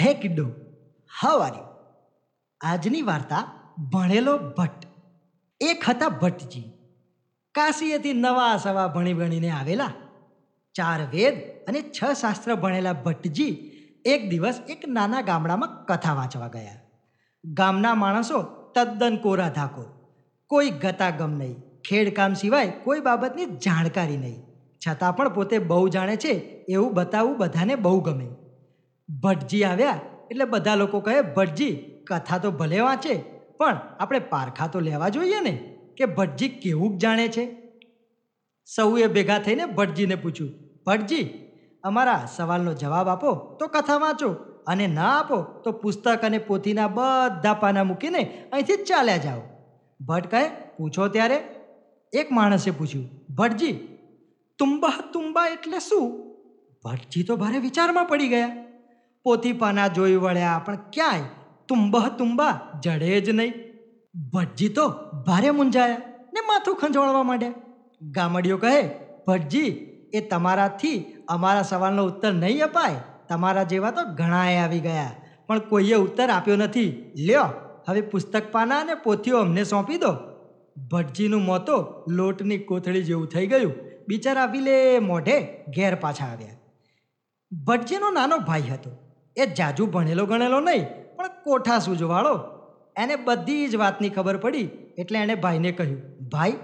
હે kiddo, how are આજની વાર્તા ભણેલો ભટ્ટ. એક હતા ભટ્ટજી. કાશીએથી નવા સવા ભણી ભણીને આવેલા. ચાર વેદ અને છ શાસ્ત્ર ભણેલા ભટ્ટજી એક દિવસ એક નાના ગામડામાં કથા વાંચવા ગયા. ગામના માણસો તદ્દન કોરા ધાકો. કોઈ ગતાગમ નહીં. ખેડકામ સિવાય કોઈ બાબતની જાણકારી નહીં. છતાં પણ પોતે બહુ જાણે છે, એવું બતાવવું બધાને બહુ ગમે. ભટ્ટજી આવ્યા? એટલે બધા લોકો કહે, ભટજી, કથા તો ભલે વાંચે, પણ આપણે પારખા તો લેવા જોઈએ ને, કે ભટજી કેવું જાણે છે? સૌએ ભેગા થઈને ભટજીને પૂછ્યું, ભટજી, અમારા સવાલનો જવાબ આપો, તો કથા વાંચો, અને ના આપો, તો પુસ્તક અને પોથીના બધા પાના મૂકીને અહીંથી ચાલ્યા જાઓ. ભટ્ટ કહે, પૂછો ત્યારે. એક માણસે પૂછ્યું, ભટજી, તુંબા તુંબા એટલે શું? ભટજી તો ભારે વિચારમાં પડી ગયા. પોથી પાના જોઈ વળ્યા. પણ ક્યાંય તુંબહ તુંબા જડે જ નહીં. ભટજી તો ભારે મૂંઝાયા ને માથું ખંજવાળવા માંડ્યા. ગામડીઓ કહે, ભટજી, એ તમારાથી અમારા સવાલનો ઉત્તર નહીં અપાય. તમારા જેવા તો ઘણાએ આવી ગયા. પણ કોઈએ ઉત્તર આપ્યો નથી. લ્યો, હવે પુસ્તક પાના અને પોથીઓ અમને સોંપી દો. ભટજીનું મોતો લોટની કોથળી જેવું થઈ ગયું. બિચારા વિલે મોઢે ઘેર પાછા આવ્યા. ભટજીનો નાનો ભાઈ હતો. એ જાજુ ભણેલો ગણેલો નહીં, પણ કોઠા સૂજવાળો એને બધી જ વાતની ખબર પડી એટલે એણે ભાઈને કહ્યું, ભાઈ,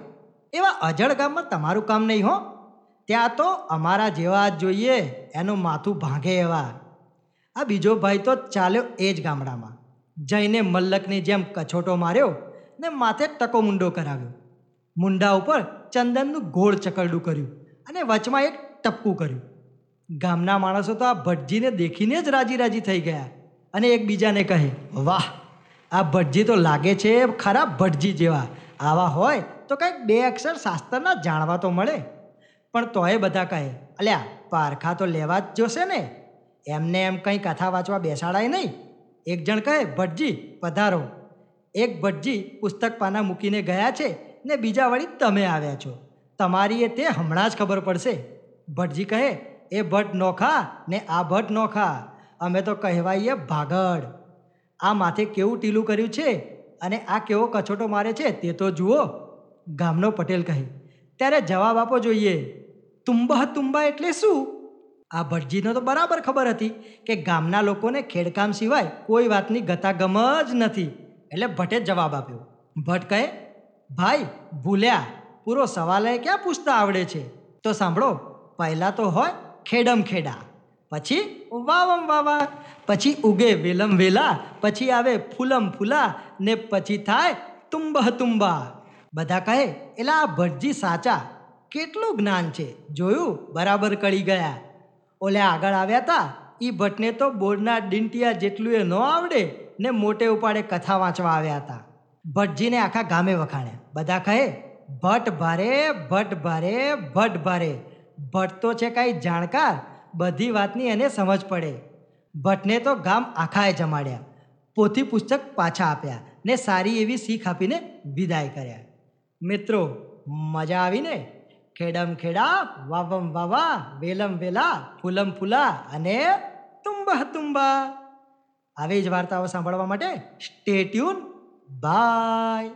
એવા અજળ ગામમાં તમારું કામ નહીં હો. ત્યાં તો અમારા જેવા જ જોઈએ, એનું માથું ભાંગે એવા. આ બીજો ભાઈ તો ચાલ્યો એ જ ગામડામાં. જઈને મલ્લકની જેમ કછોટો માર્યો ને માથે ટકો મુંડો કરાવ્યો. મુંડા ઉપર ચંદનનું ગોળ ચકરડું કર્યું અને વચમાં એક ટપકું કર્યું. ગામના માણસો તો આ ભટજીને દેખીને જ રાજી રાજી થઈ ગયા. અને એકબીજાને કહે, વાહ, આ ભટજી તો લાગે છે ખરા ભટજી જેવા. આવા હોય તો કંઈક બે અક્ષર શાસ્ત્રના જાણવા તો મળે. પણ તોય બધા કહે, અલ્યા, પારખા તો લેવા જ જોશે ને. એમને એમ કંઈ કથા વાંચવા બેસાડાય નહીં. એક જણ કહે, ભટજી, પધારો. એક ભટજી પુસ્તક પાના મૂકીને ગયા છે ને બીજા વળી તમે આવ્યા છો. તમારી એ તે હમણાં જ ખબર પડશે. ભટજી કહે એ ભટ્ટ નોખા ને આ ભટ્ટ નોખા. અમે તો કહેવાઈએ ભાગડ આ માથે કેવું ટીલું કર્યું છે અને આ કેવો કછોટો મારે છે તે તો જુઓ. ગામનો પટેલ કહે, ત્યારે જવાબ આપો જોઈએ. તુંબા તુંબા એટલે શું? આ ભટજીને તો બરાબર ખબર હતી કે ગામના લોકોને ખેડકામ સિવાય કોઈ વાતની ગતાગમ જ નથી. એટલે ભટ્ટે જવાબ આપ્યો. ભટ્ટ કહે, ભાઈ, ભૂલ્યા. પૂરો સવાલ એ ક્યાં પૂછતા આવડે છે? તો સાંભળો, પહેલાં તો હોય ખેડમ ખેડા. પછી વાવમ વાવા. પછી ઉગે વેલમ વેલા. પછી આવે ફૂલમ ફૂલા. ને પછી થાય તુંબહ તુંબા. બધા કહે, એલા આ ભટજી સાચા. કેટલું જ્ઞાન છે. જોયું? બરાબર કળી ગયા. ઓલે આગળ આવ્યા હતા એ ભટ્ટને તો બોર્ડના ડીંટિયા જેટલું એ ન આવડે ને મોટે ઉપાડે કથા વાંચવા આવ્યા હતા ભટજીને આખા ગામે વખાણે બધા કહે ભટ્ટ ભારે ભટ્ટ ભારે ભટ્ટ ભારે. ભટ્ટ તો છે કાંઈ જાણકાર, બધી વાતની એને સમજ પડે. ભટ્ટને તો ગામ આખાએ જમાડ્યા, પોથી પુસ્તક પાછા આપ્યા ને સારી એવી શીખ આપીને વિદાય કર્યા. મિત્રો, મજા આવીને? ખેડમ ખેડા, વાવમ વાવા, વેલમ વેલા, ફૂલમ ફૂલા અને તુંબા તુંબા. આવી જ વાર્તાઓ સાંભળવા માટે સ્ટેટ્યુન બાય